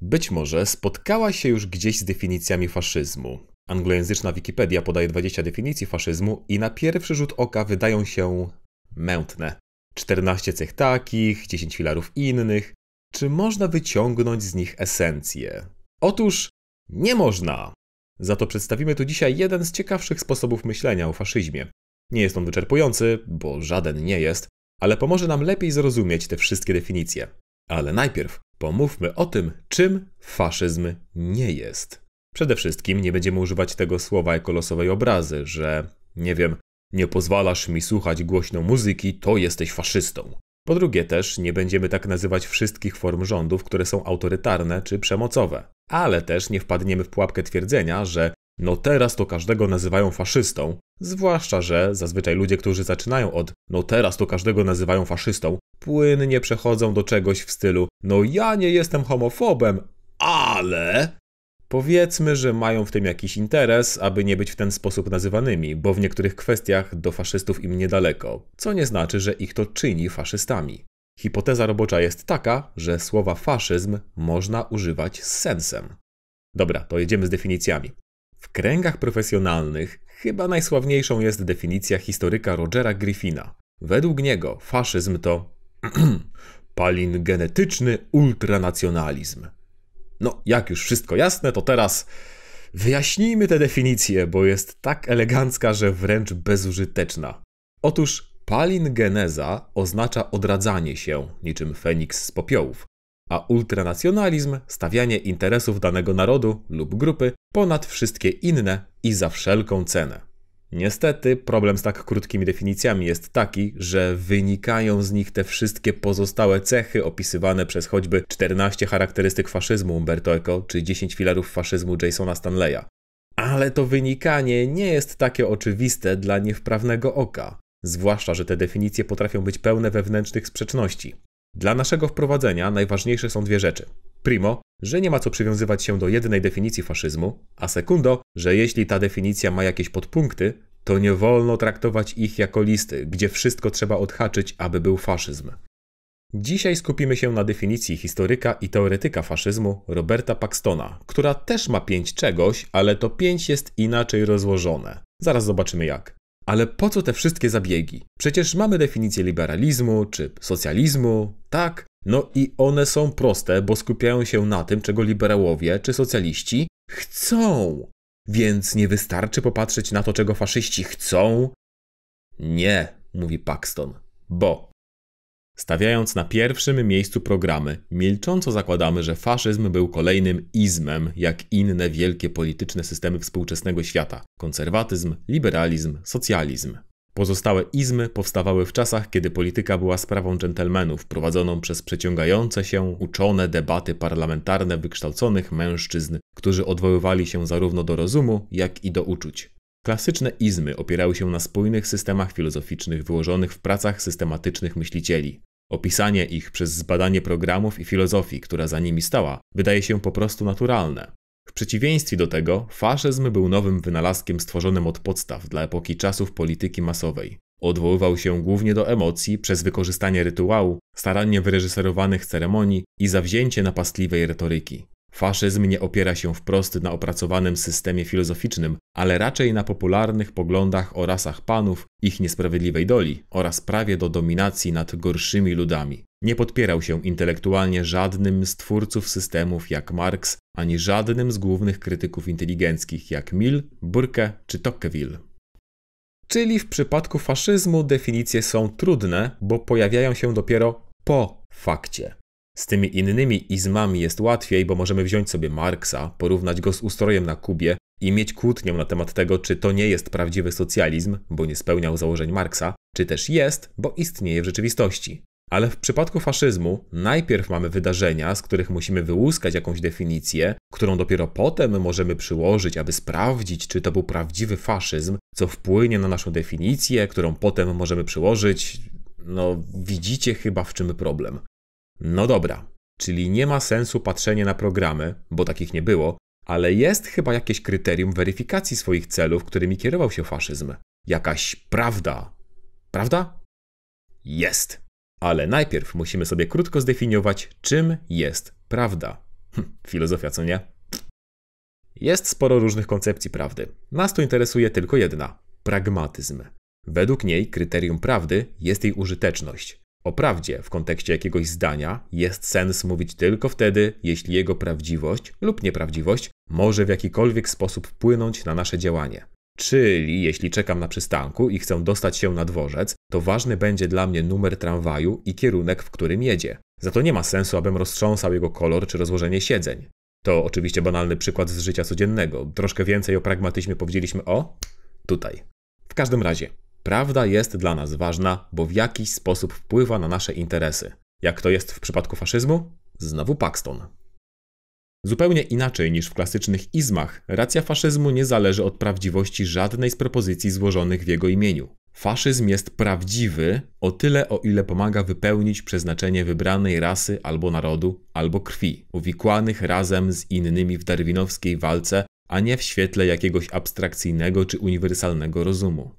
Być może spotkałaś się już gdzieś z definicjami faszyzmu. Anglojęzyczna Wikipedia podaje 20 definicji faszyzmu i na pierwszy rzut oka wydają się mętne. 14 cech takich, 10 filarów innych. Czy można wyciągnąć z nich esencję? Otóż nie można. Za to przedstawimy tu dzisiaj jeden z ciekawszych sposobów myślenia o faszyzmie. Nie jest on wyczerpujący, bo żaden nie jest, ale pomoże nam lepiej zrozumieć te wszystkie definicje. Ale najpierw pomówmy o tym, czym faszyzm nie jest. Przede wszystkim nie będziemy używać tego słowa jako losowej obrazy, że nie wiem, nie pozwalasz mi słuchać głośną muzyki, to jesteś faszystą. Po drugie też nie będziemy tak nazywać wszystkich form rządów, które są autorytarne czy przemocowe. Ale też nie wpadniemy w pułapkę twierdzenia, że no teraz to każdego nazywają faszystą, zwłaszcza, że zazwyczaj ludzie, którzy zaczynają od no teraz to każdego nazywają faszystą, płynnie przechodzą do czegoś w stylu no ja nie jestem homofobem, ale Powiedzmy, że mają w tym jakiś interes, aby nie być w ten sposób nazywanymi, bo w niektórych kwestiach do faszystów im niedaleko, co nie znaczy, że ich to czyni faszystami. Hipoteza robocza jest taka, że słowa faszyzm można używać z sensem. Dobra, to jedziemy z definicjami. W kręgach profesjonalnych chyba najsławniejszą jest definicja historyka Rogera Griffina. Według niego faszyzm to palingenetyczny ultranacjonalizm. No, jak już wszystko jasne, to teraz wyjaśnijmy tę definicję, bo jest tak elegancka, że wręcz bezużyteczna. Otóż palingeneza oznacza odradzanie się, niczym Feniks z popiołów, a ultranacjonalizm stawianie interesów danego narodu lub grupy ponad wszystkie inne i za wszelką cenę. Niestety, problem z tak krótkimi definicjami jest taki, że wynikają z nich te wszystkie pozostałe cechy opisywane przez choćby 14 charakterystyk faszyzmu Umberto Eco czy 10 filarów faszyzmu Jasona Stanleya. Ale to wynikanie nie jest takie oczywiste dla niewprawnego oka, zwłaszcza, że te definicje potrafią być pełne wewnętrznych sprzeczności. Dla naszego wprowadzenia najważniejsze są dwie rzeczy. Primo, że nie ma co przywiązywać się do jednej definicji faszyzmu, a sekundo, że jeśli ta definicja ma jakieś podpunkty, to nie wolno traktować ich jako listy, gdzie wszystko trzeba odhaczyć, aby był faszyzm. Dzisiaj skupimy się na definicji historyka i teoretyka faszyzmu Roberta Paxtona, która też ma pięć czegoś, ale to pięć jest inaczej rozłożone. Zaraz zobaczymy jak. Ale po co te wszystkie zabiegi? Przecież mamy definicję liberalizmu czy socjalizmu, tak? No i one są proste, bo skupiają się na tym, czego liberałowie czy socjaliści chcą. Więc nie wystarczy popatrzeć na to, czego faszyści chcą? Nie, mówi Paxton, bo Stawiając na pierwszym miejscu programy, milcząco zakładamy, że faszyzm był kolejnym izmem, jak inne wielkie polityczne systemy współczesnego świata konserwatyzm, liberalizm, socjalizm. Pozostałe izmy powstawały w czasach, kiedy polityka była sprawą dżentelmenów, prowadzoną przez przeciągające się uczone debaty parlamentarne wykształconych mężczyzn, którzy odwoływali się zarówno do rozumu, jak i do uczuć. Klasyczne izmy opierały się na spójnych systemach filozoficznych wyłożonych w pracach systematycznych myślicieli. Opisanie ich przez zbadanie programów i filozofii, która za nimi stała, wydaje się po prostu naturalne. W przeciwieństwie do tego, faszyzm był nowym wynalazkiem stworzonym od podstaw dla epoki czasów polityki masowej. Odwoływał się głównie do emocji przez wykorzystanie rytuału, starannie wyreżyserowanych ceremonii i zawzięcie napastliwej retoryki. Faszyzm nie opiera się wprost na opracowanym systemie filozoficznym, ale raczej na popularnych poglądach o rasach panów, ich niesprawiedliwej doli oraz prawie do dominacji nad gorszymi ludami. Nie podpierał się intelektualnie żadnym z twórców systemów jak Marx, ani żadnym z głównych krytyków inteligenckich jak Mill, Burke czy Tocqueville. Czyli w przypadku faszyzmu definicje są trudne, bo pojawiają się dopiero po fakcie. Z tymi innymi izmami jest łatwiej, bo możemy wziąć sobie Marksa, porównać go z ustrojem na Kubie i mieć kłótnię na temat tego, czy to nie jest prawdziwy socjalizm, bo nie spełniał założeń Marksa, czy też jest, bo istnieje w rzeczywistości. Ale w przypadku faszyzmu najpierw mamy wydarzenia, z których musimy wyłuskać jakąś definicję, którą dopiero potem możemy przyłożyć, aby sprawdzić, czy to był prawdziwy faszyzm, co wpłynie na naszą definicję, którą potem możemy przyłożyć. No, widzicie chyba w czym problem. No dobra, czyli nie ma sensu patrzenie na programy, bo takich nie było, ale jest chyba jakieś kryterium weryfikacji swoich celów, którymi kierował się faszyzm. Jakaś prawda. Prawda? Jest. Ale najpierw musimy sobie krótko zdefiniować, czym jest prawda. Hm, filozofia, co nie? Jest sporo różnych koncepcji prawdy. Nas to interesuje tylko jedna pragmatyzm. Według niej kryterium prawdy jest jej użyteczność. O prawdzie w kontekście jakiegoś zdania jest sens mówić tylko wtedy, jeśli jego prawdziwość lub nieprawdziwość może w jakikolwiek sposób wpłynąć na nasze działanie. Czyli jeśli czekam na przystanku i chcę dostać się na dworzec, to ważny będzie dla mnie numer tramwaju i kierunek, w którym jedzie. Za to nie ma sensu, abym roztrząsał jego kolor czy rozłożenie siedzeń. To oczywiście banalny przykład z życia codziennego. Troszkę więcej o pragmatyzmie powiedzieliśmy o tutaj. W każdym razie, prawda jest dla nas ważna, bo w jakiś sposób wpływa na nasze interesy. Jak to jest w przypadku faszyzmu? Znowu Paxton. Zupełnie inaczej niż w klasycznych izmach, racja faszyzmu nie zależy od prawdziwości żadnej z propozycji złożonych w jego imieniu. Faszyzm jest prawdziwy o tyle, o ile pomaga wypełnić przeznaczenie wybranej rasy albo narodu, albo krwi, uwikłanych razem z innymi w darwinowskiej walce, a nie w świetle jakiegoś abstrakcyjnego czy uniwersalnego rozumu.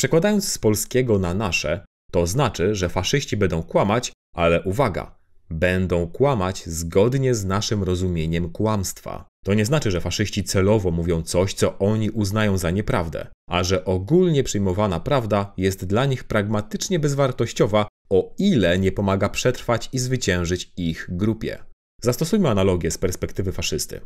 Przekładając z polskiego na nasze, to znaczy, że faszyści będą kłamać, ale uwaga, będą kłamać zgodnie z naszym rozumieniem kłamstwa. To nie znaczy, że faszyści celowo mówią coś, co oni uznają za nieprawdę, a że ogólnie przyjmowana prawda jest dla nich pragmatycznie bezwartościowa, o ile nie pomaga przetrwać i zwyciężyć ich grupie. Zastosujmy analogię z perspektywy faszysty.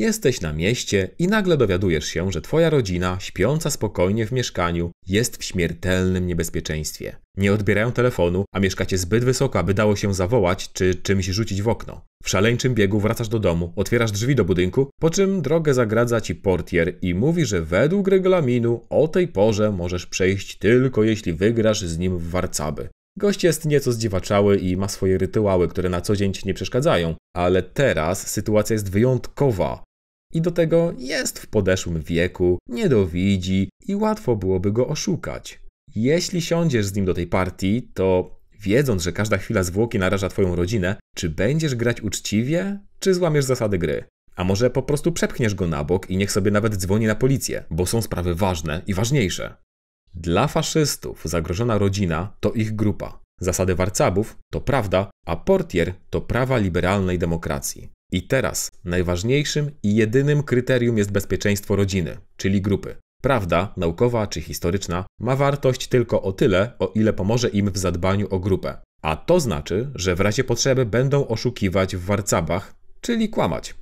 Jesteś na mieście i nagle dowiadujesz się, że twoja rodzina, śpiąca spokojnie w mieszkaniu, jest w śmiertelnym niebezpieczeństwie. Nie odbierają telefonu, a mieszkacie zbyt wysoko, aby dało się zawołać czy czymś rzucić w okno. W szaleńczym biegu wracasz do domu, otwierasz drzwi do budynku, po czym drogę zagradza ci portier i mówi, że według regulaminu o tej porze możesz przejść tylko jeśli wygrasz z nim w warcaby. Gość jest nieco zdziwaczały i ma swoje rytuały, które na co dzień ci nie przeszkadzają, ale teraz sytuacja jest wyjątkowa. I do tego jest w podeszłym wieku, nie dowidzi i łatwo byłoby go oszukać. Jeśli siądziesz z nim do tej partii, to wiedząc, że każda chwila zwłoki naraża twoją rodzinę, czy będziesz grać uczciwie, czy złamiesz zasady gry? A może po prostu przepchniesz go na bok i niech sobie nawet dzwoni na policję, bo są sprawy ważne i ważniejsze. Dla faszystów zagrożona rodzina to ich grupa. Zasady warcabów to prawda, a portier to prawa liberalnej demokracji. I teraz najważniejszym i jedynym kryterium jest bezpieczeństwo rodziny, czyli grupy. Prawda, naukowa czy historyczna, ma wartość tylko o tyle, o ile pomoże im w zadbaniu o grupę. A to znaczy, że w razie potrzeby będą oszukiwać w warcabach, czyli kłamać.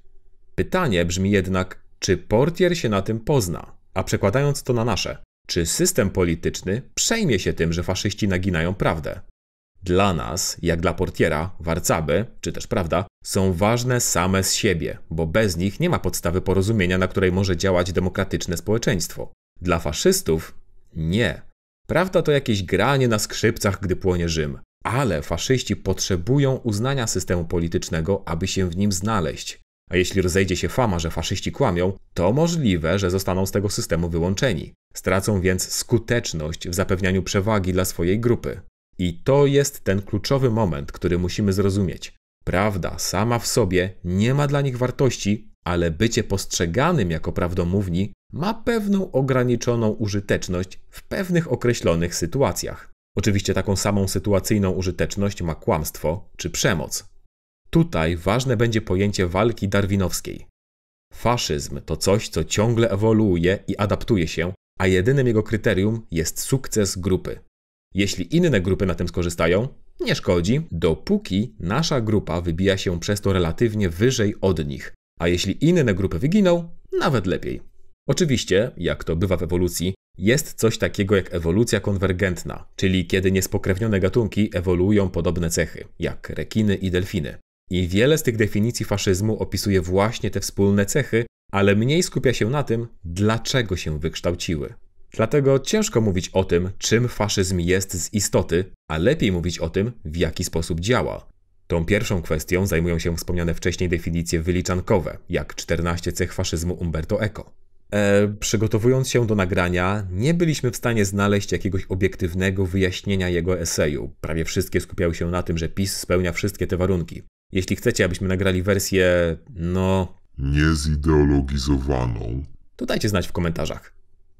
Pytanie brzmi jednak, czy portier się na tym pozna? A przekładając to na nasze, czy system polityczny przejmie się tym, że faszyści naginają prawdę? Dla nas, jak dla portiera, warcaby, czy też prawda, są ważne same z siebie, bo bez nich nie ma podstawy porozumienia, na której może działać demokratyczne społeczeństwo. Dla faszystów nie. Prawda to jakieś granie na skrzypcach, gdy płonie Rzym, ale faszyści potrzebują uznania systemu politycznego, aby się w nim znaleźć. A jeśli rozejdzie się fama, że faszyści kłamią, to możliwe, że zostaną z tego systemu wyłączeni. Stracą więc skuteczność w zapewnianiu przewagi dla swojej grupy. I to jest ten kluczowy moment, który musimy zrozumieć. Prawda sama w sobie nie ma dla nich wartości, ale bycie postrzeganym jako prawdomówni ma pewną ograniczoną użyteczność w pewnych określonych sytuacjach. Oczywiście taką samą sytuacyjną użyteczność ma kłamstwo czy przemoc. Tutaj ważne będzie pojęcie walki darwinowskiej. Faszyzm to coś, co ciągle ewoluuje i adaptuje się, a jedynym jego kryterium jest sukces grupy. Jeśli inne grupy na tym skorzystają, nie szkodzi, dopóki nasza grupa wybija się przez to relatywnie wyżej od nich, a jeśli inne grupy wyginą, nawet lepiej. Oczywiście, jak to bywa w ewolucji, jest coś takiego jak ewolucja konwergentna, czyli kiedy niespokrewnione gatunki ewoluują podobne cechy, jak rekiny i delfiny. I wiele z tych definicji faszyzmu opisuje właśnie te wspólne cechy, ale mniej skupia się na tym, dlaczego się wykształciły. Dlatego ciężko mówić o tym, czym faszyzm jest z istoty, a lepiej mówić o tym, w jaki sposób działa. Tą pierwszą kwestią zajmują się wspomniane wcześniej definicje wyliczankowe, jak 14 cech faszyzmu Umberto Eco. E, przygotowując się do nagrania, nie byliśmy w stanie znaleźć jakiegoś obiektywnego wyjaśnienia jego eseju. Prawie wszystkie skupiały się na tym, że PiS spełnia wszystkie te warunki. Jeśli chcecie, abyśmy nagrali wersję, no. niezideologizowaną, to dajcie znać w komentarzach.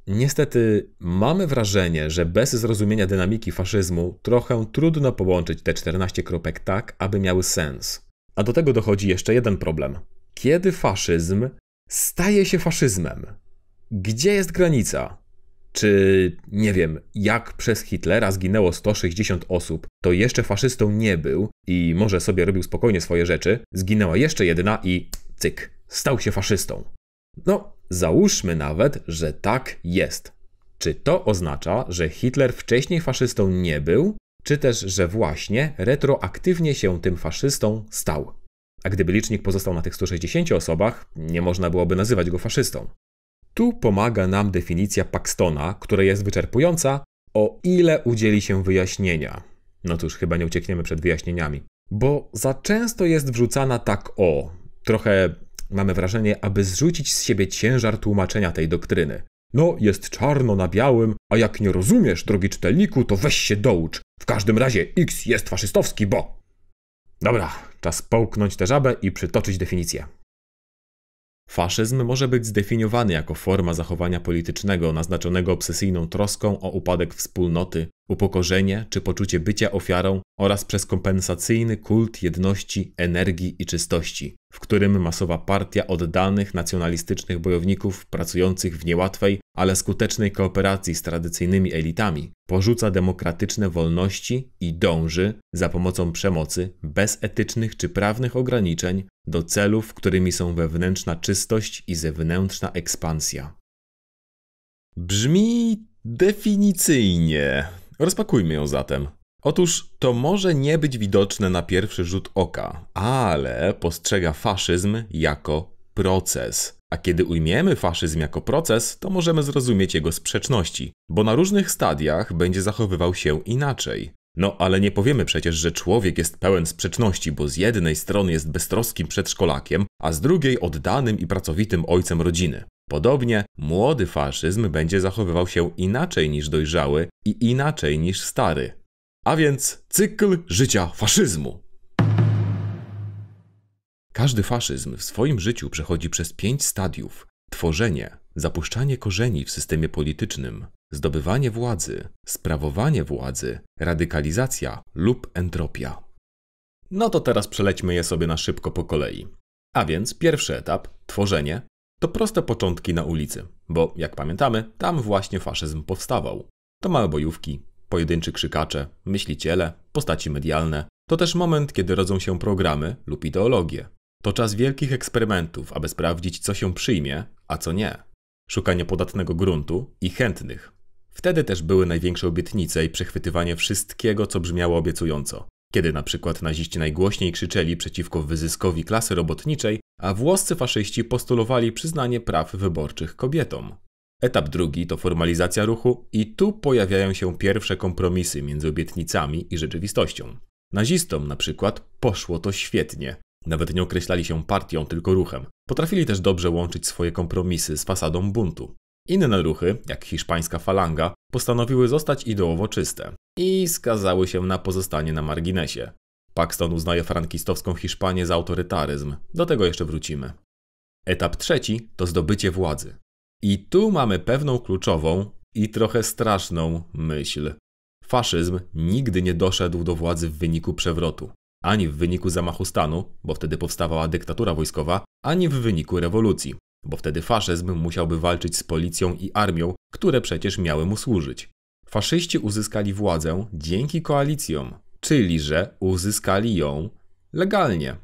Niestety mamy wrażenie, że bez zrozumienia dynamiki faszyzmu trochę trudno połączyć te 14 kropek tak, aby miały sens. A do tego dochodzi jeszcze jeden problem. Kiedy faszyzm staje się faszyzmem? Gdzie jest granica? Czy nie wiem, jak przez Hitlera zginęło 160 osób, to jeszcze faszystą nie był i może sobie robił spokojnie swoje rzeczy, zginęła jeszcze jedna i cyk, stał się faszystą. No, załóżmy nawet, że tak jest. Czy to oznacza, że Hitler wcześniej faszystą nie był, czy też, że właśnie retroaktywnie się tym faszystą stał? A gdyby licznik pozostał na tych 160 osobach, nie można byłoby nazywać go faszystą. Tu pomaga nam definicja Paxtona, która jest wyczerpująca, o ile udzieli się wyjaśnienia. No cóż, chyba nie uciekniemy przed wyjaśnieniami. Bo za często jest wrzucana tak o. Trochę mamy wrażenie, aby zrzucić z siebie ciężar tłumaczenia tej doktryny. No, jest czarno na białym, a jak nie rozumiesz, drogi czytelniku, to weź się doucz. W każdym razie X jest faszystowski, bo... Dobra, czas połknąć tę żabę i przytoczyć definicję. Faszyzm może być zdefiniowany jako forma zachowania politycznego naznaczonego obsesyjną troską o upadek wspólnoty, upokorzenie czy poczucie bycia ofiarą oraz przez kompensacyjny kult jedności, energii i czystości, w którym masowa partia oddanych nacjonalistycznych bojowników pracujących w niełatwej, ale skutecznej kooperacji z tradycyjnymi elitami porzuca demokratyczne wolności i dąży za pomocą przemocy, bez etycznych czy prawnych ograniczeń, do celów, którymi są wewnętrzna czystość i zewnętrzna ekspansja. Brzmi definicyjnie. Rozpakujmy ją zatem. Otóż to może nie być widoczne na pierwszy rzut oka, ale postrzega faszyzm jako proces. A kiedy ujmiemy faszyzm jako proces, to możemy zrozumieć jego sprzeczności, bo na różnych stadiach będzie zachowywał się inaczej. No ale nie powiemy przecież, że człowiek jest pełen sprzeczności, bo z jednej strony jest beztroskim przedszkolakiem, a z drugiej oddanym i pracowitym ojcem rodziny. Podobnie młody faszyzm będzie zachowywał się inaczej niż dojrzały i inaczej niż stary. A więc cykl życia faszyzmu. Każdy faszyzm w swoim życiu przechodzi przez pięć stadiów: tworzenie, zapuszczanie korzeni w systemie politycznym, zdobywanie władzy, sprawowanie władzy, radykalizacja lub entropia. No to teraz przelećmy je sobie na szybko po kolei. A więc pierwszy etap, tworzenie, to proste początki na ulicy, bo jak pamiętamy, tam właśnie faszyzm powstawał. To małe bojówki, pojedynczy krzykacze, myśliciele, postaci medialne. To też moment, kiedy rodzą się programy lub ideologie. To czas wielkich eksperymentów, aby sprawdzić, co się przyjmie, a co nie. Szukanie podatnego gruntu i chętnych. Wtedy też były największe obietnice i przechwytywanie wszystkiego, co brzmiało obiecująco. Kiedy na przykład naziści najgłośniej krzyczeli przeciwko wyzyskowi klasy robotniczej, a włoscy faszyści postulowali przyznanie praw wyborczych kobietom. Etap drugi to formalizacja ruchu i tu pojawiają się pierwsze kompromisy między obietnicami i rzeczywistością. Nazistom na przykład poszło to świetnie. Nawet nie określali się partią, tylko ruchem. Potrafili też dobrze łączyć swoje kompromisy z fasadą buntu. Inne ruchy, jak hiszpańska falanga, postanowiły zostać ideowo czyste i skazały się na pozostanie na marginesie. Paxton uznaje frankistowską Hiszpanię za autorytaryzm. Do tego jeszcze wrócimy. Etap trzeci to zdobycie władzy. I tu mamy pewną kluczową i trochę straszną myśl. Faszyzm nigdy nie doszedł do władzy w wyniku przewrotu, ani w wyniku zamachu stanu, bo wtedy powstawała dyktatura wojskowa, ani w wyniku rewolucji, bo wtedy faszyzm musiałby walczyć z policją i armią, które przecież miały mu służyć. Faszyści uzyskali władzę dzięki koalicjom, czyli że uzyskali ją legalnie.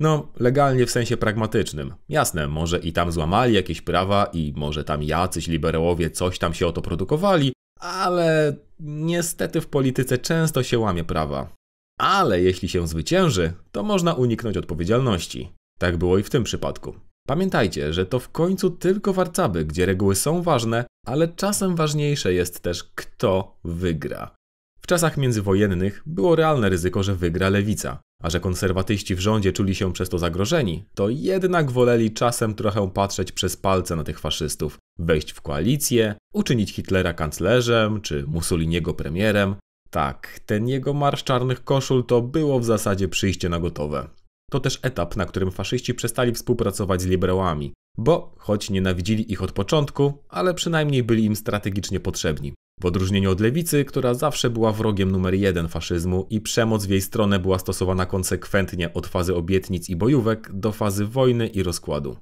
No, legalnie w sensie pragmatycznym. Jasne, może i tam złamali jakieś prawa i może tam jacyś liberałowie coś tam się o to produkowali, ale niestety w polityce często się łamie prawa. Ale jeśli się zwycięży, to można uniknąć odpowiedzialności. Tak było i w tym przypadku. Pamiętajcie, że to w końcu tylko warcaby, gdzie reguły są ważne, ale czasem ważniejsze jest też kto wygra. W czasach międzywojennych było realne ryzyko, że wygra lewica, a że konserwatyści w rządzie czuli się przez to zagrożeni, to jednak woleli czasem trochę patrzeć przez palce na tych faszystów, wejść w koalicję, uczynić Hitlera kanclerzem czy Mussoliniego premierem. Tak, ten jego marsz czarnych koszul to było w zasadzie przyjście na gotowe. To też etap, na którym faszyści przestali współpracować z liberałami, bo choć nienawidzili ich od początku, ale przynajmniej byli im strategicznie potrzebni. W odróżnieniu od lewicy, która zawsze była wrogiem numer jeden faszyzmu i przemoc w jej stronę była stosowana konsekwentnie od fazy obietnic i bojówek do fazy wojny i rozkładu.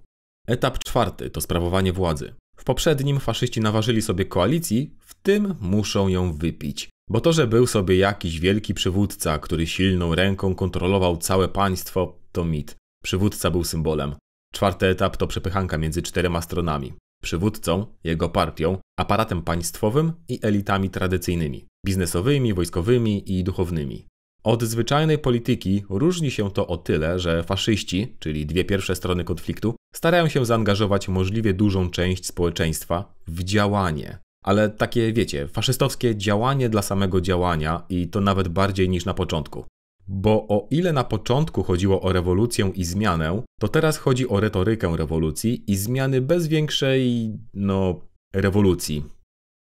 Etap czwarty to sprawowanie władzy. W poprzednim faszyści naważyli sobie koalicji, w tym muszą ją wypić. Bo to, że był sobie jakiś wielki przywódca, który silną ręką kontrolował całe państwo, to mit. Przywódca był symbolem. Czwarty etap to przepychanka między czterema stronami. Przywódcą, jego partią, aparatem państwowym i elitami tradycyjnymi biznesowymi, wojskowymi i duchownymi. Od zwyczajnej polityki różni się to o tyle, że faszyści, czyli dwie pierwsze strony konfliktu, starają się zaangażować możliwie dużą część społeczeństwa w działanie. Ale takie, wiecie, faszystowskie działanie dla samego działania i to nawet bardziej niż na początku. Bo o ile na początku chodziło o rewolucję i zmianę, to teraz chodzi o retorykę rewolucji i zmiany bez większej, no, rewolucji.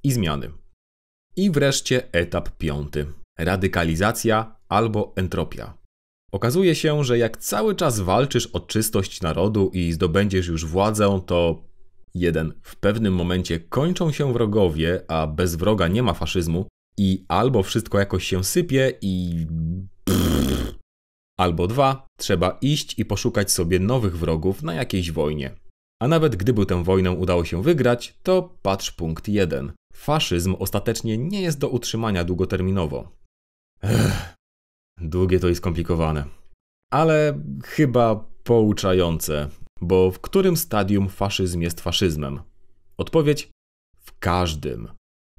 I zmiany. I wreszcie etap piąty. Radykalizacja albo entropia. Okazuje się, że jak cały czas walczysz o czystość narodu i zdobędziesz już władzę, to 1. W pewnym momencie kończą się wrogowie, a bez wroga nie ma faszyzmu i albo wszystko jakoś się sypie i Albo dwa, trzeba iść i poszukać sobie nowych wrogów na jakiejś wojnie. A nawet gdyby tę wojnę udało się wygrać, to patrz punkt 1. Faszyzm ostatecznie nie jest do utrzymania długoterminowo. Ech, długie to i skomplikowane. Ale chyba pouczające, bo w którym stadium faszyzm jest faszyzmem? Odpowiedź: w każdym.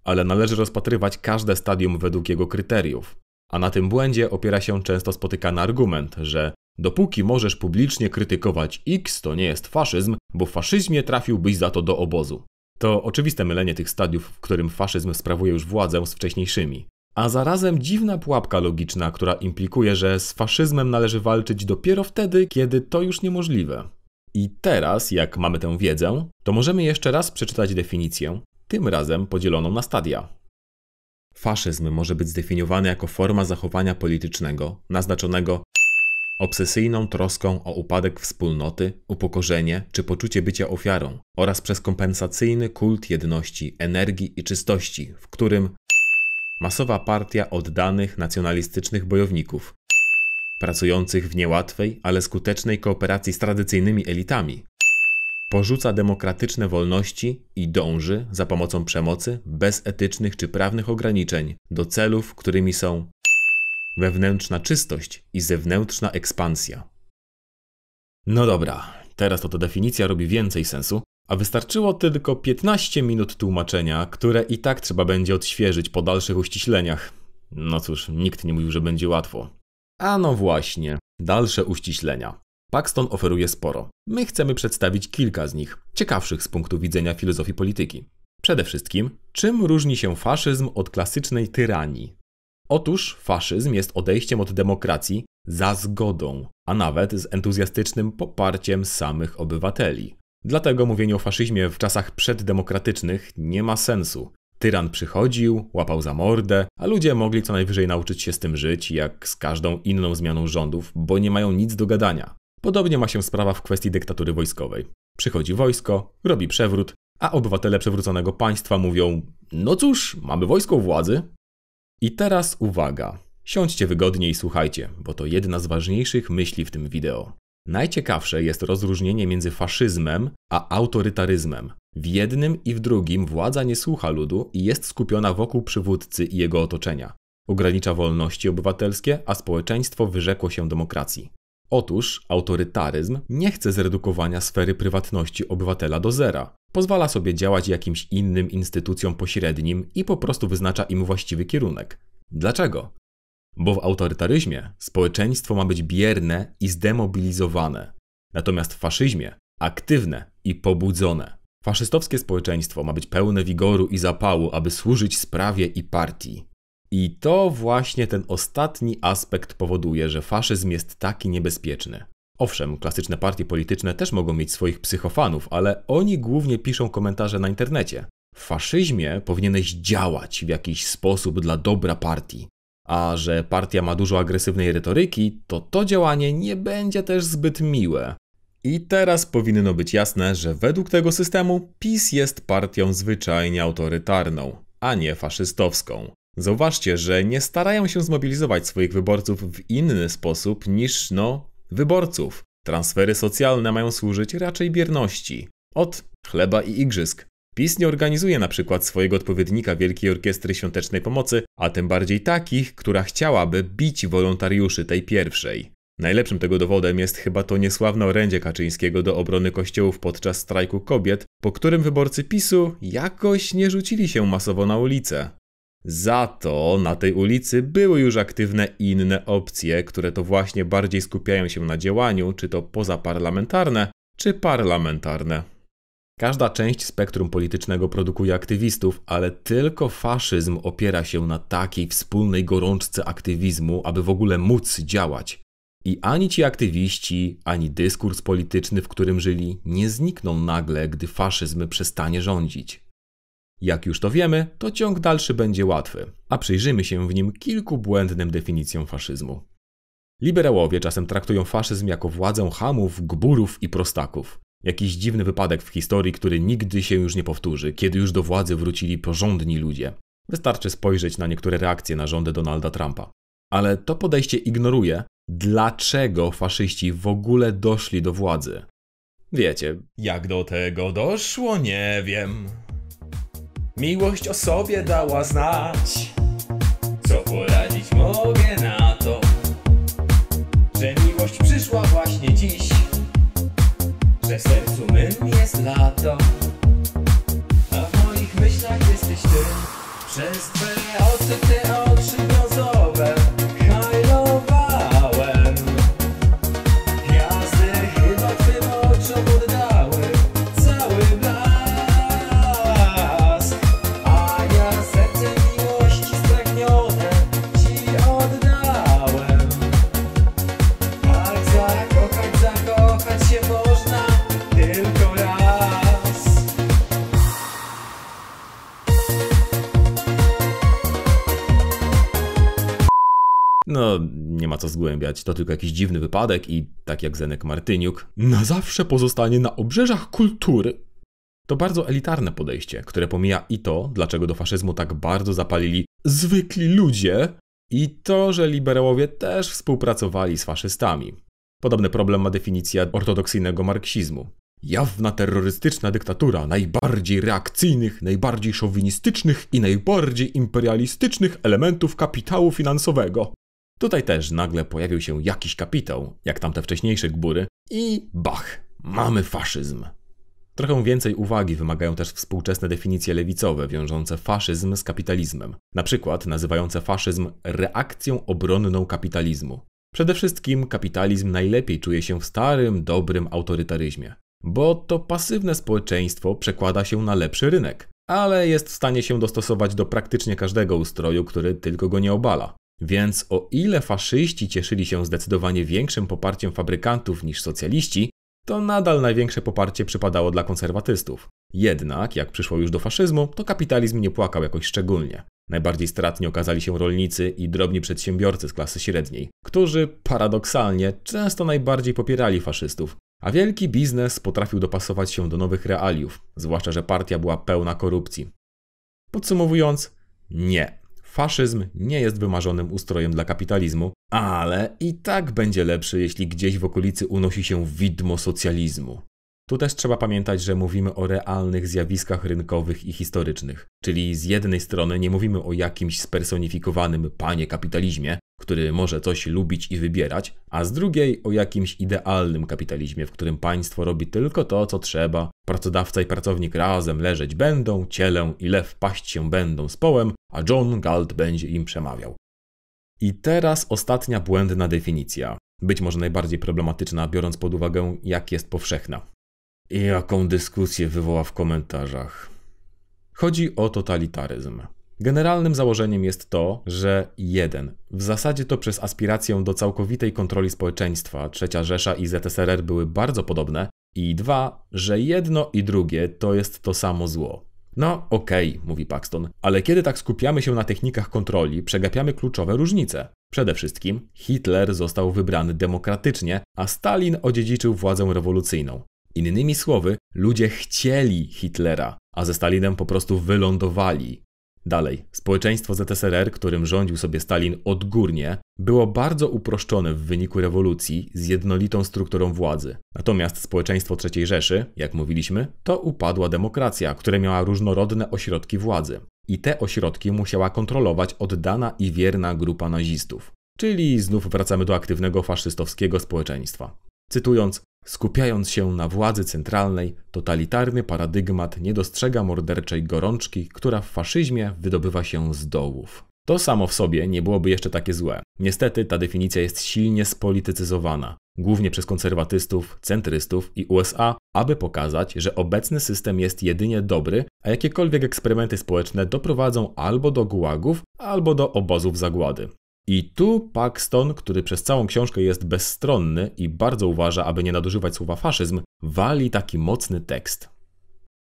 Ale należy rozpatrywać każde stadium według jego kryteriów. A na tym błędzie opiera się często spotykany argument, że dopóki możesz publicznie krytykować X, to nie jest faszyzm, bo w faszyzmie trafiłbyś za to do obozu. To oczywiste mylenie tych stadiów, w którym faszyzm sprawuje już władzę z wcześniejszymi. A zarazem dziwna pułapka logiczna, która implikuje, że z faszyzmem należy walczyć dopiero wtedy, kiedy to już niemożliwe. I teraz, jak mamy tę wiedzę, to możemy jeszcze raz przeczytać definicję, tym razem podzieloną na stadia. Faszyzm może być zdefiniowany jako forma zachowania politycznego naznaczonego obsesyjną troską o upadek wspólnoty, upokorzenie czy poczucie bycia ofiarą oraz przez kompensacyjny kult jedności, energii i czystości, w którym masowa partia oddanych nacjonalistycznych bojowników, pracujących w niełatwej, ale skutecznej kooperacji z tradycyjnymi elitami, porzuca demokratyczne wolności i dąży za pomocą przemocy, bez etycznych czy prawnych ograniczeń, do celów, którymi są wewnętrzna czystość i zewnętrzna ekspansja. No dobra, teraz to ta definicja robi więcej sensu, a wystarczyło tylko 15 minut tłumaczenia, które i tak trzeba będzie odświeżyć po dalszych uściśleniach. No cóż, nikt nie mówił, że będzie łatwo. A no właśnie, dalsze uściślenia. Paxton oferuje sporo. My chcemy przedstawić kilka z nich, ciekawszych z punktu widzenia filozofii polityki. Przede wszystkim, czym różni się faszyzm od klasycznej tyranii? Otóż faszyzm jest odejściem od demokracji za zgodą, a nawet z entuzjastycznym poparciem samych obywateli. Dlatego mówienie o faszyzmie w czasach przeddemokratycznych nie ma sensu. Tyran przychodził, łapał za mordę, a ludzie mogli co najwyżej nauczyć się z tym żyć, jak z każdą inną zmianą rządów, bo nie mają nic do gadania. Podobnie ma się sprawa w kwestii dyktatury wojskowej. Przychodzi wojsko, robi przewrót, a obywatele przewróconego państwa mówią: No cóż, mamy wojsko władzy. I teraz uwaga. Siądźcie wygodnie i słuchajcie, bo to jedna z ważniejszych myśli w tym wideo. Najciekawsze jest rozróżnienie między faszyzmem a autorytaryzmem. W jednym i w drugim władza nie słucha ludu i jest skupiona wokół przywódcy i jego otoczenia. Ogranicza wolności obywatelskie, a społeczeństwo wyrzekło się demokracji. Otóż autorytaryzm nie chce zredukowania sfery prywatności obywatela do zera. Pozwala sobie działać jakimś innym instytucjom pośrednim i po prostu wyznacza im właściwy kierunek. Dlaczego? Bo w autorytaryzmie społeczeństwo ma być bierne i zdemobilizowane, natomiast w faszyzmie aktywne i pobudzone. Faszystowskie społeczeństwo ma być pełne wigoru i zapału, aby służyć sprawie i partii. I to właśnie ten ostatni aspekt powoduje, że faszyzm jest taki niebezpieczny. Owszem, klasyczne partie polityczne też mogą mieć swoich psychofanów, ale oni głównie piszą komentarze na internecie. W faszyzmie powinieneś działać w jakiś sposób dla dobra partii. A że partia ma dużo agresywnej retoryki, to to działanie nie będzie też zbyt miłe. I teraz powinno być jasne, że według tego systemu PiS jest partią zwyczajnie autorytarną a nie faszystowską. Zauważcie, że nie starają się zmobilizować swoich wyborców w inny sposób niż, no, wyborców. Transfery socjalne mają służyć raczej bierności. Od chleba i igrzysk. PiS nie organizuje na przykład swojego odpowiednika Wielkiej Orkiestry Świątecznej Pomocy, a tym bardziej takich, która chciałaby bić wolontariuszy tej pierwszej. Najlepszym tego dowodem jest chyba to niesławne orędzie Kaczyńskiego do obrony kościołów podczas strajku kobiet, po którym wyborcy PiSu jakoś nie rzucili się masowo na ulicę. Za to na tej ulicy były już aktywne inne opcje, które to właśnie bardziej skupiają się na działaniu, czy to pozaparlamentarne, czy parlamentarne. Każda część spektrum politycznego produkuje aktywistów, ale tylko faszyzm opiera się na takiej wspólnej gorączce aktywizmu, aby w ogóle móc działać. I ani ci aktywiści, ani dyskurs polityczny, w którym żyli, nie znikną nagle, gdy faszyzm przestanie rządzić. Jak już to wiemy, to ciąg dalszy będzie łatwy, a przyjrzymy się w nim kilku błędnym definicjom faszyzmu. Liberałowie czasem traktują faszyzm jako władzę hamów, gburów i prostaków. Jakiś dziwny wypadek w historii, który nigdy się już nie powtórzy, kiedy już do władzy wrócili porządni ludzie. Wystarczy spojrzeć na niektóre reakcje na rządy Donalda Trumpa. Ale to podejście ignoruje, dlaczego faszyści w ogóle doszli do władzy. Wiecie, jak do tego doszło, nie wiem. Miłość o sobie dała znać. Co poradzić mogę na to, że miłość przyszła właśnie dziś, że sercu mym jest lato, a w moich myślach jesteś ty. Przez twoje oczy, te to tylko jakiś dziwny wypadek i, tak jak Zenek Martyniuk, na zawsze pozostanie na obrzeżach kultury. To bardzo elitarne podejście, które pomija i to, dlaczego do faszyzmu tak bardzo zapalili zwykli ludzie, i to, że liberałowie też współpracowali z faszystami. Podobny problem ma definicja ortodoksyjnego marksizmu. Jawna terrorystyczna dyktatura najbardziej reakcyjnych, najbardziej szowinistycznych i najbardziej imperialistycznych elementów kapitału finansowego. Tutaj też nagle pojawił się jakiś kapitał, jak tamte wcześniejsze gbury, i bach, mamy faszyzm. Trochę więcej uwagi wymagają też współczesne definicje lewicowe wiążące faszyzm z kapitalizmem, na przykład nazywające faszyzm reakcją obronną kapitalizmu. Przede wszystkim kapitalizm najlepiej czuje się w starym, dobrym autorytaryzmie, bo to pasywne społeczeństwo przekłada się na lepszy rynek, ale jest w stanie się dostosować do praktycznie każdego ustroju, który tylko go nie obala. Więc o ile faszyści cieszyli się zdecydowanie większym poparciem fabrykantów niż socjaliści, to nadal największe poparcie przypadało dla konserwatystów. Jednak, jak przyszło już do faszyzmu, to kapitalizm nie płakał jakoś szczególnie. Najbardziej stratni okazali się rolnicy i drobni przedsiębiorcy z klasy średniej, którzy paradoksalnie często najbardziej popierali faszystów, a wielki biznes potrafił dopasować się do nowych realiów, zwłaszcza że partia była pełna korupcji. Podsumowując, nie. Faszyzm nie jest wymarzonym ustrojem dla kapitalizmu, ale i tak będzie lepszy, jeśli gdzieś w okolicy unosi się widmo socjalizmu. Tu też trzeba pamiętać, że mówimy o realnych zjawiskach rynkowych i historycznych, czyli z jednej strony nie mówimy o jakimś spersonifikowanym panie kapitalizmie, który może coś lubić i wybierać, a z drugiej o jakimś idealnym kapitalizmie, w którym państwo robi tylko to, co trzeba, pracodawca i pracownik razem leżeć będą, cielę i lew paść się będą z połem, a John Galt będzie im przemawiał. I teraz ostatnia błędna definicja, być może najbardziej problematyczna, biorąc pod uwagę, jak jest powszechna. I jaką dyskusję wywoła w komentarzach. Chodzi o totalitaryzm. Generalnym założeniem jest to, że jeden, w zasadzie to przez aspirację do całkowitej kontroli społeczeństwa trzecia Rzesza i ZSRR były bardzo podobne, i dwa, że jedno i drugie to jest to samo zło. No okej, okay, mówi Paxton, ale kiedy tak skupiamy się na technikach kontroli, przegapiamy kluczowe różnice. Przede wszystkim Hitler został wybrany demokratycznie, a Stalin odziedziczył władzę rewolucyjną. Innymi słowy, ludzie chcieli Hitlera, a ze Stalinem po prostu wylądowali. Dalej, społeczeństwo ZSRR, którym rządził sobie Stalin odgórnie, było bardzo uproszczone w wyniku rewolucji z jednolitą strukturą władzy. Natomiast społeczeństwo III Rzeszy, jak mówiliśmy, to upadła demokracja, która miała różnorodne ośrodki władzy. I te ośrodki musiała kontrolować oddana i wierna grupa nazistów. Czyli znów wracamy do aktywnego faszystowskiego społeczeństwa. Cytując, skupiając się na władzy centralnej, totalitarny paradygmat nie dostrzega morderczej gorączki, która w faszyzmie wydobywa się z dołów. To samo w sobie nie byłoby jeszcze takie złe. Niestety ta definicja jest silnie spolitycyzowana, głównie przez konserwatystów, centrystów i USA, aby pokazać, że obecny system jest jedynie dobry, a jakiekolwiek eksperymenty społeczne doprowadzą albo do gułagów, albo do obozów zagłady. I tu Paxton, który przez całą książkę jest bezstronny i bardzo uważa, aby nie nadużywać słowa faszyzm, wali taki mocny tekst.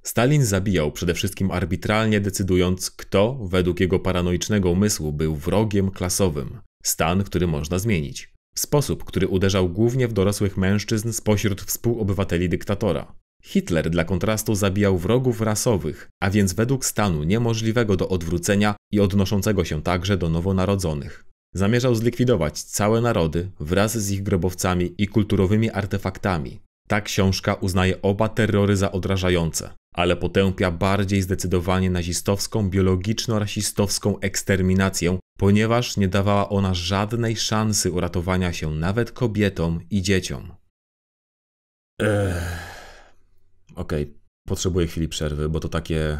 Stalin zabijał przede wszystkim arbitralnie decydując, kto według jego paranoicznego umysłu był wrogiem klasowym, stan, który można zmienić. Sposób, który uderzał głównie w dorosłych mężczyzn spośród współobywateli dyktatora. Hitler dla kontrastu zabijał wrogów rasowych, a więc według stanu niemożliwego do odwrócenia i odnoszącego się także do nowonarodzonych. Zamierzał zlikwidować całe narody wraz z ich grobowcami i kulturowymi artefaktami. Ta książka uznaje oba terrory za odrażające, ale potępia bardziej zdecydowanie nazistowską, biologiczno-rasistowską eksterminację, ponieważ nie dawała ona żadnej szansy uratowania się nawet kobietom i dzieciom. Okej, okay. potrzebuję chwili przerwy, bo to takie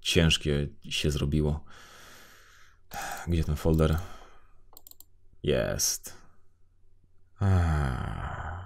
ciężkie się zrobiło. Gdzie ten folder? Jest. Ah.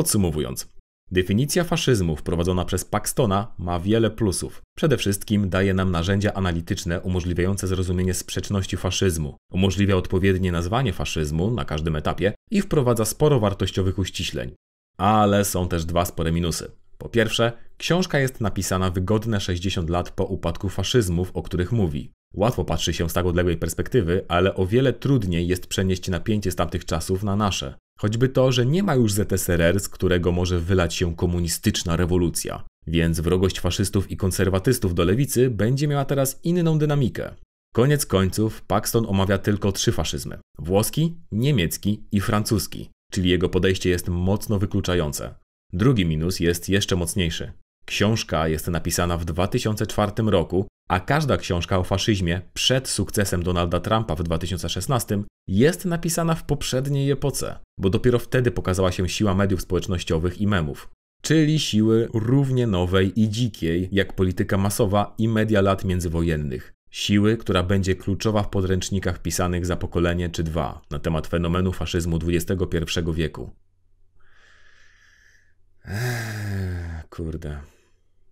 Podsumowując, definicja faszyzmu wprowadzona przez Paxtona ma wiele plusów. Przede wszystkim daje nam narzędzia analityczne umożliwiające zrozumienie sprzeczności faszyzmu, umożliwia odpowiednie nazwanie faszyzmu na każdym etapie i wprowadza sporo wartościowych uściśleń. Ale są też dwa spore minusy. Po pierwsze, książka jest napisana wygodne 60 lat po upadku faszyzmów, o których mówi. Łatwo patrzy się z tak odległej perspektywy, ale o wiele trudniej jest przenieść napięcie z tamtych czasów na nasze. Choćby to, że nie ma już ZSRR, z którego może wylać się komunistyczna rewolucja. Więc wrogość faszystów i konserwatystów do lewicy będzie miała teraz inną dynamikę. Koniec końców Paxton omawia tylko trzy faszyzmy: włoski, niemiecki i francuski, czyli jego podejście jest mocno wykluczające. Drugi minus jest jeszcze mocniejszy. Książka jest napisana w 2004 roku, a każda książka o faszyzmie przed sukcesem Donalda Trumpa w 2016 jest napisana w poprzedniej epoce, bo dopiero wtedy pokazała się siła mediów społecznościowych i memów. Czyli siły równie nowej i dzikiej, jak polityka masowa i media lat międzywojennych. Siły, która będzie kluczowa w podręcznikach pisanych za pokolenie czy dwa na temat fenomenu faszyzmu XXI wieku. Eee, kurde.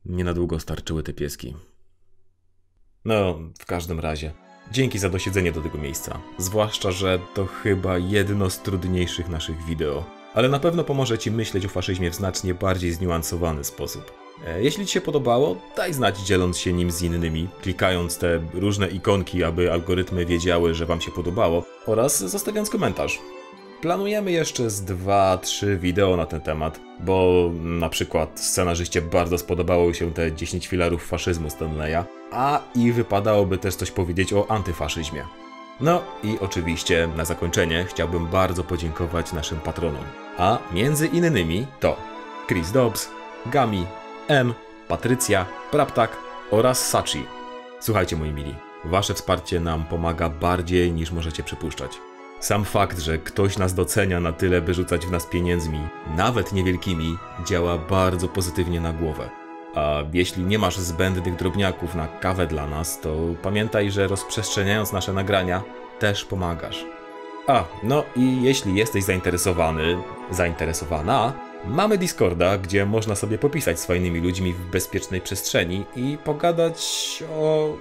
Nie na długo starczyły te pieski. No, w każdym razie. Dzięki za dosiedzenie do tego miejsca. Zwłaszcza, że to chyba jedno z trudniejszych naszych wideo. Ale na pewno pomoże Ci myśleć o faszyzmie w znacznie bardziej zniuansowany sposób. E, jeśli Ci się podobało, daj znać dzieląc się nim z innymi, klikając te różne ikonki, aby algorytmy wiedziały, że Wam się podobało, oraz zostawiając komentarz. Planujemy jeszcze z 2-3 wideo na ten temat, bo na przykład scenarzyście bardzo spodobało się te 10 filarów faszyzmu Stanleya, a i wypadałoby też coś powiedzieć o antyfaszyzmie. No i oczywiście na zakończenie chciałbym bardzo podziękować naszym patronom. A między innymi to Chris Dobbs, Gami, M, Patrycja, Praptak oraz Sachi. Słuchajcie moi mili, wasze wsparcie nam pomaga bardziej niż możecie przypuszczać. Sam fakt, że ktoś nas docenia na tyle, by rzucać w nas pieniędzmi, nawet niewielkimi, działa bardzo pozytywnie na głowę. A jeśli nie masz zbędnych drobniaków na kawę dla nas, to pamiętaj, że rozprzestrzeniając nasze nagrania, też pomagasz. A, no i jeśli jesteś zainteresowany, zainteresowana, mamy Discorda, gdzie można sobie popisać z fajnymi ludźmi w bezpiecznej przestrzeni i pogadać o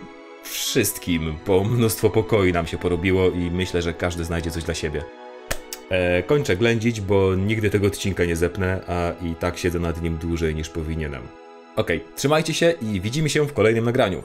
wszystkim, bo mnóstwo pokoi nam się porobiło i myślę, że każdy znajdzie coś dla siebie. E, kończę ględzić, bo nigdy tego odcinka nie zepnę, a i tak siedzę nad nim dłużej niż powinienem. Okej, trzymajcie się i widzimy się w kolejnym nagraniu.